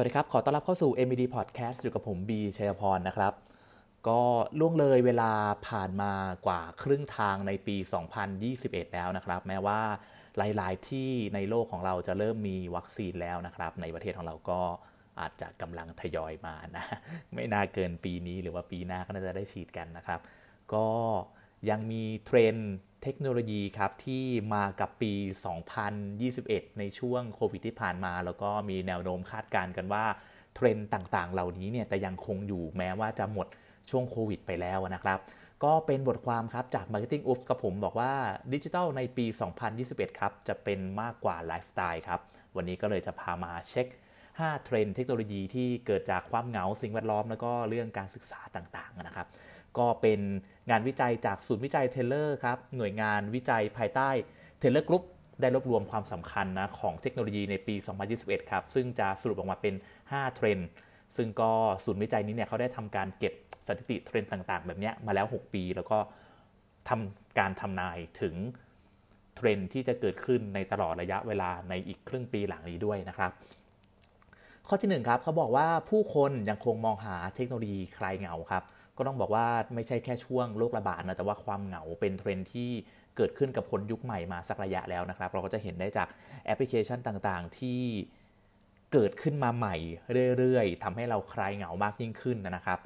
วัสดีครับ ขอต้อนรับเข้าสู่ MBD Podcast อยู่กับผมบีชัยพรนะครับ ก็ล่วงเลยเวลาผ่านมากว่าครึ่งทางในปี 2021 แล้วนะครับ แม้ว่าหลายๆ ที่ในโลกของเราจะเริ่มมีวัคซีนแล้วนะครับ ในประเทศของเราก็อาจจะกำลังทยอยมานะ ไม่น่าเกินปีนี้หรือว่าปีหน้าก็น่าจะได้ฉีดกันนะครับ ก็ ยังมีเทรนด์เทคโนโลยีครับที่มากับปี 2021 ในช่วงโควิดที่ผ่านมา แล้วก็มีแนวโน้มคาดการณ์กันว่าเทรนด์ต่างๆ เหล่านี้เนี่ยแต่ยังคงอยู่แม้ว่าจะหมดช่วงโควิดไปแล้วนะครับ ก็เป็นบทความครับจาก Marketing Oops กับผมบอกว่าดิจิทัลในปี 2021 ครับจะเป็นมากกว่าไลฟ์สไตล์ครับ วันนี้ก็เลยจะพามาเช็ค 5 เทรนด์เทคโนโลยีที่เกิดจากความเหงาสิ่งแวดล้อม แล้วก็เรื่องการศึกษาต่างๆนะครับ ก็เป็นงานวิจัยจากศูนย์วิจัย Telenor ครับ หน่วยงานวิจัยภายใต้Telenor Group ได้รวบรวมความสำคัญนะของเทคโนโลยีในปี 2021 ครับ ซึ่งจะสรุปออกมาเป็น 5 เทรนด์ ซึ่งก็ศูนย์วิจัยนี้เนี่ยเขาได้ทำการเก็บสถิติเทรนด์ต่าง ๆ แบบนี้มาแล้ว 6 ปี แล้วก็ทำการทำนายถึงเทรนด์ที่จะเกิดขึ้นในตลอดระยะเวลาในอีกครึ่งปีหลังนี้ด้วยนะครับ ข้อที่1ครับเขาบอกว่าผู้คนยังคงมองหาเทคโนโลยีคลายเหงาครับ ก็ต้องบอกว่าไม่ใช่แค่ช่วงโรคระบาดนะแต่ว่าความเหงาเป็นเทรนที่เกิดขึ้นกับคนยุคใหม่มาสักระยะแล้วนะครับ เราก็จะเห็นได้จากแอปพลิเคชันต่างๆ ที่เกิดขึ้นมาใหม่เรื่อยๆทำให้เราคลายเหงามากยิ่งขึ้นนะครับ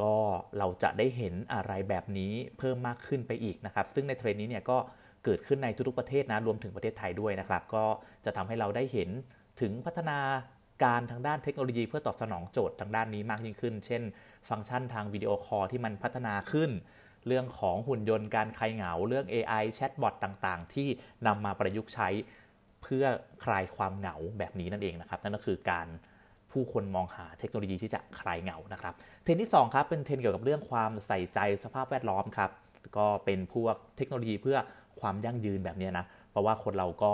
ก็เราจะได้เห็นอะไรแบบนี้เพิ่มมากขึ้นไปอีกนะครับ ซึ่งในเทรนนี้เนี่ยก็เกิดขึ้นในทุกๆประเทศนะ รวมถึงประเทศไทยด้วยนะครับ ก็จะทำให้เราได้เห็นถึงพัฒนา การทางด้านเทคโนโลยีเพื่อตอบสนองโจทย์ทางด้านนี้มากยิ่งขึ้น เช่น ฟังก์ชันทาง video call ที่มันพัฒนาขึ้น เรื่องของหุ่นยนต์การคลายเหงา เรื่อง AI chatbot ต่างๆ ที่นำมาประยุกต์ใช้เพื่อคลายความเหงาแบบนี้นั่นเองนะครับ นั่นก็คือการผู้คนมองหาเทคโนโลยีที่จะคลายเหงานะครับ เทรนด์ที่2ครับเป็นเทรนด์เกี่ยวกับเรื่องความใส่ใจสภาพแวดล้อมครับก็เป็นพวกเทคโนโลยีเพื่อความยั่งยืนแบบนี้นะ เพราะว่าคนเราก็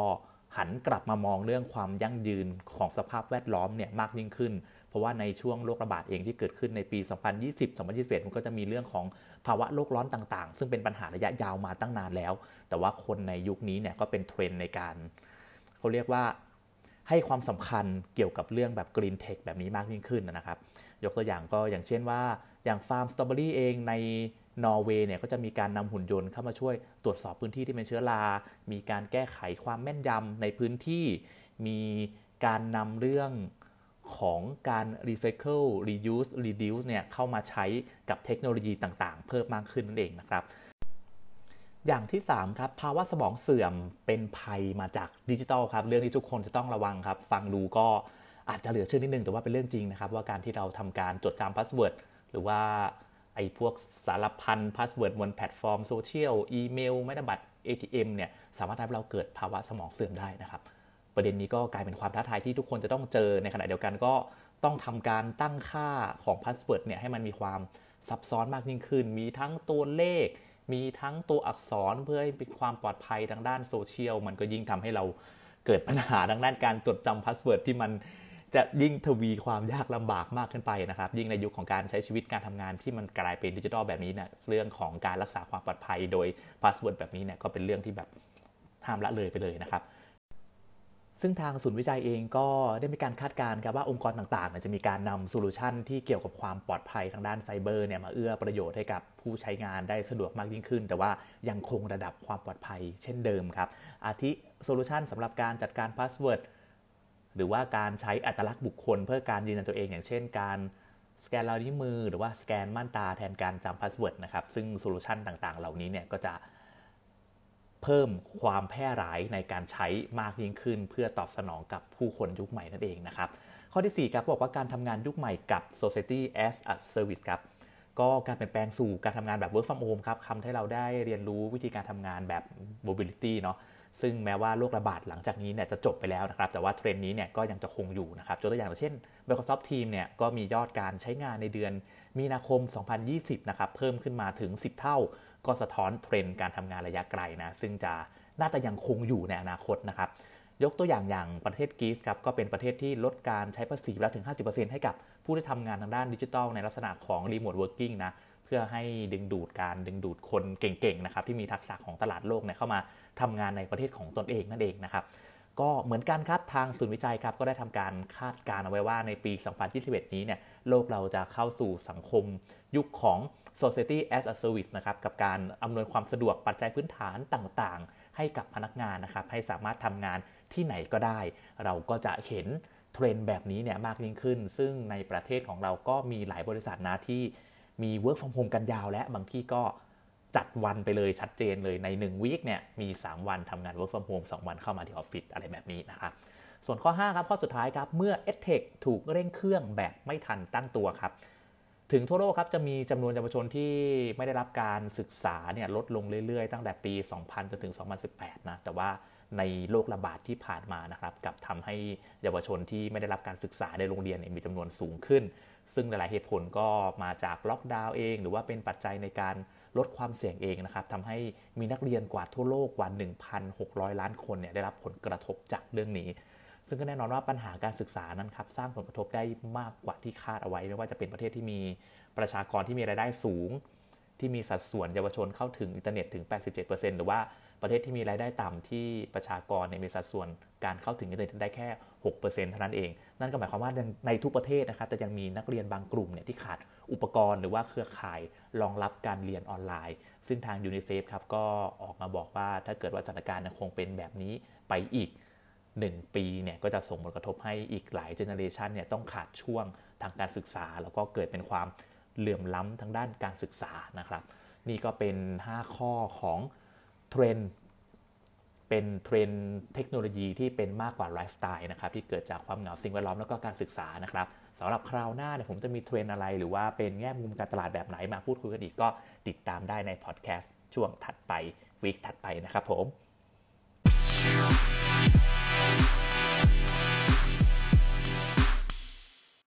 หันกลับมามองเรื่องความยั่งยืนของสภาพแวดล้อมเนี่ยมากยิ่งขึ้น เพราะว่าในช่วงโรคระบาดเองที่เกิดขึ้นในปี 2020 2021 มันก็จะมีเรื่องของภาวะโลกร้อนต่างๆ ซึ่งเป็นปัญหาระยะยาวมาตั้งนานแล้ว แต่ว่าคนในยุคนี้เนี่ยก็เป็นเทรนในการเขาเรียกว่าให้ความสำคัญเกี่ยวกับเรื่องแบบ green tech แบบนี้มากยิ่งขึ้นนะครับ ยกตัวอย่างก็อย่างเช่นว่าอย่างฟาร์มสตรอเบอรี่เองใน นอร์เวย์เนี่ยก็จะมีการนำหุ่นยนต์เข้ามาช่วยตรวจสอบพื้นที่ที่เป็นเชื้อรา มีการแก้ไขความแม่นยำในพื้นที่ มีการนำเรื่องของการ recycle reuse reduce เนี่ยเข้ามาใช้กับเทคโนโลยีต่างๆ เพิ่มมากขึ้นนั่นเองนะครับ อย่างที่ 3 ครับ ภาวะสมองเสื่อมเป็นภัยมาจากดิจิทัลครับ เรื่องที่ทุกคนจะต้องระวังครับ ฟังดูก็อาจจะเหลือเชื่อนิดนึง แต่ว่าเป็นเรื่องจริงนะครับ ว่าการที่เราทำการจดจำ password หรือว่า ไอ้พวกสารพัน password บนแพลตฟอร์มโซเชียลอีเมลไม่ได้บัตร ATM เนี่ยสามารถทำให้เราเกิดภาวะสมองเสื่อมได้นะครับ ประเด็นนี้ก็กลายเป็นความท้าทายที่ทุกคนจะต้องเจอในขณะเดียวกันก็ต้องทำการตั้งค่าของ password เนี่ยให้มันมีความซับซ้อนมากยิ่งขึ้น มีทั้งตัวเลข มีทั้งตัวอักษรเพื่อให้เป็นความปลอดภัยทางด้านโซเชียลมันก็ยิ่งทำให้เราเกิดปัญหาทางด้านการจดจำ password ที่มัน จะยิ่งทวีความยากลำบากมากขึ้นไปนะครับ ยิ่งในยุคของการใช้ชีวิตการทำงานที่มันกลายเป็นดิจิทัลแบบนี้เนี่ยเรื่องของการรักษาความปลอดภัยโดยpassword แบบนี้เนี่ยก็เป็นเรื่องที่แบบห้ามละเลยไปเลยนะครับซึ่งทางศูนย์วิจัยเองก็ได้มีการคาดการณ์ครับว่าองค์กรต่างๆ จะมีการนำ solution ที่เกี่ยวกับความปลอดภัยทางด้านไซเบอร์เนี่ยมาเอื้อประโยชน์ให้กับผู้ใช้งานได้สะดวกมากยิ่งขึ้น แต่ว่ายังคงระดับความปลอดภัยเช่นเดิมครับ อาทิ solution สำหรับการจัดการ password หรือว่าการใช้อัตลักษณ์บุคคล เพื่อการยืนยันตัวเอง อย่างเช่น การสแกนลายนิ้วมือ หรือว่าสแกนม่านตาแทนการจำ password นะครับ ซึ่ง solution ต่างๆ เหล่านี้เนี่ยก็จะเพิ่มความแพร่หลายในการใช้มากยิ่งขึ้น เพื่อตอบสนองกับผู้คนยุคใหม่นั่นเองนะครับ ข้อที่ 4 ครับบอกว่าการทำงานยุคใหม่กับ society as a service ครับก็การเปลี่ยนแปลงสู่การทำงานแบบ work from home ครับทำให้เราได้เรียนรู้วิธีการทำงานแบบ mobility เนาะ ซึ่งแม้ว่าโรคระบาดหลังจากนี้เนี่ยจะจบไปแล้วนะครับ แต่ว่าเทรนด์นี้เนี่ยก็ยังจะคงอยู่นะครับยกตัวอย่างเช่น Microsoft Teams เนี่ยก็มียอดการใช้งานในเดือนมีนาคม 2020 นะครับ เพิ่มขึ้นมาถึง 10 เท่า ก็สะท้อนเทรนด์การทำงานระยะไกลนะ ซึ่งจะน่าจะยังคงอยู่ในอนาคตนะครับยกตัวอย่างอย่างประเทศกรีซครับก็เป็นประเทศที่ลดการใช้ภาษีแล้วถึง 50%ให้กับผู้ที่ทำงานทางด้านดิจิทัลในลักษณะของ remote working นะ เพื่อให้ดึงดูดการดึงดูดคนเก่งๆนะครับที่มีทักษะของตลาดโลกเนี่ยเข้ามาทำงานในประเทศของตนเองนั่นเองนะครับก็เหมือนกันครับทางศูนย์วิจัยครับก็ได้ทำการคาดการณ์เอาไว้ว่าในปี 2021 นี้เนี่ยโลกเราจะเข้าสู่สังคมยุคของ society as a service นะครับกับการอำนวยความสะดวกปัจจัยพื้นฐานต่างๆ ให้กับพนักงานนะครับให้สามารถทำงานที่ไหนก็ได้ เราก็จะเห็นเทรนด์แบบนี้เนี่ยมากยิ่งขึ้น ซึ่งในประเทศของเราก็มีหลายบริษัทนะที่ มี work from home กันยาวและบางที่ก็จัดวันไปเลยชัดเจนเลยใน1วีคเนี่ยมี 3 วันทำงาน work from home 2 วันเข้ามาที่ออฟฟิศอะไรแบบนี้นะครับส่วนข้อ 5 ครับ ข้อสุดท้ายครับ เมื่อ EdTech ถูกเร่งเครื่องแบบไม่ทันตั้งตัวครับ ถึงทั่วโลกครับจะมีจำนวนเยาวชนที่ไม่ได้รับการศึกษาเนี่ยลดลงเรื่อยๆ ตั้งแต่ปี 2000 จนถึง 2018 นะ แต่ว่า ในโรคระบาดที่ผ่านมานะครับกับทำให้เยาวชนที่ไม่ได้รับการศึกษาในโรงเรียนมีจำนวนสูงขึ้น ซึ่งหลายๆเหตุผลก็มาจากล็อกดาวน์เอง หรือว่าเป็นปัจจัยในการลดความเสี่ยงเองนะครับทำให้มีนักเรียนกว่าทั่วโลกกว่า 1,600 ล้านคนเนี่ยได้รับผลกระทบจากเรื่องนี้ ซึ่งก็แน่นอนว่าปัญหาการศึกษานั้นครับสร้างผลกระทบได้มากกว่าที่คาดเอาไว้ ไม่ว่าจะเป็นประเทศที่มีประชากรที่มีรายได้สูง ที่มีสัดส่วนเยาวชนเข้าถึงอินเทอร์เน็ตถึง 87%หรือว่าประเทศที่มีรายได้ต่ำที่ประชากรเนี่ยมีสัดส่วนการเข้าถึงอินเทอร์เน็ตได้แค่ 6%เท่านั้นเอง นั่นก็หมายความว่าในทุกประเทศนะครับแต่ยังมีนักเรียนบางกลุ่มเนี่ยที่ขาดอุปกรณ์หรือว่าเครือข่ายรองรับการเรียนออนไลน์ ซึ่งทางยูนิเซฟครับก็ออกมาบอกว่าถ้าเกิดว่าสถานการณ์ยังคงเป็นแบบนี้ไปอีก 1 ปีเนี่ยก็จะส่งผลกระทบให้อีกหลาย generation เนี่ยต้องขาดช่วงทางการศึกษา แล้วก็เกิดเป็นความ เหลื่อมล้ำทางด้านการศึกษานะครับ นี่ก็เป็น 5 ข้อของเทรนเป็นเทรนเทคโนโลยีที่เป็นมากกว่าไลฟ์สไตล์นะครับที่เกิดจากความเหงาสิ่งแวดล้อมแล้วก็การศึกษานะครับสำหรับคราวหน้าเนี่ยผมจะมีเทรนอะไร หรือว่าเป็นแง่มุมการตลาดแบบไหนมาพูดคุยกันอีกก็ติดตามได้ในพอดแคสต์ช่วงถัดไปวีคถัดไปนะครับผม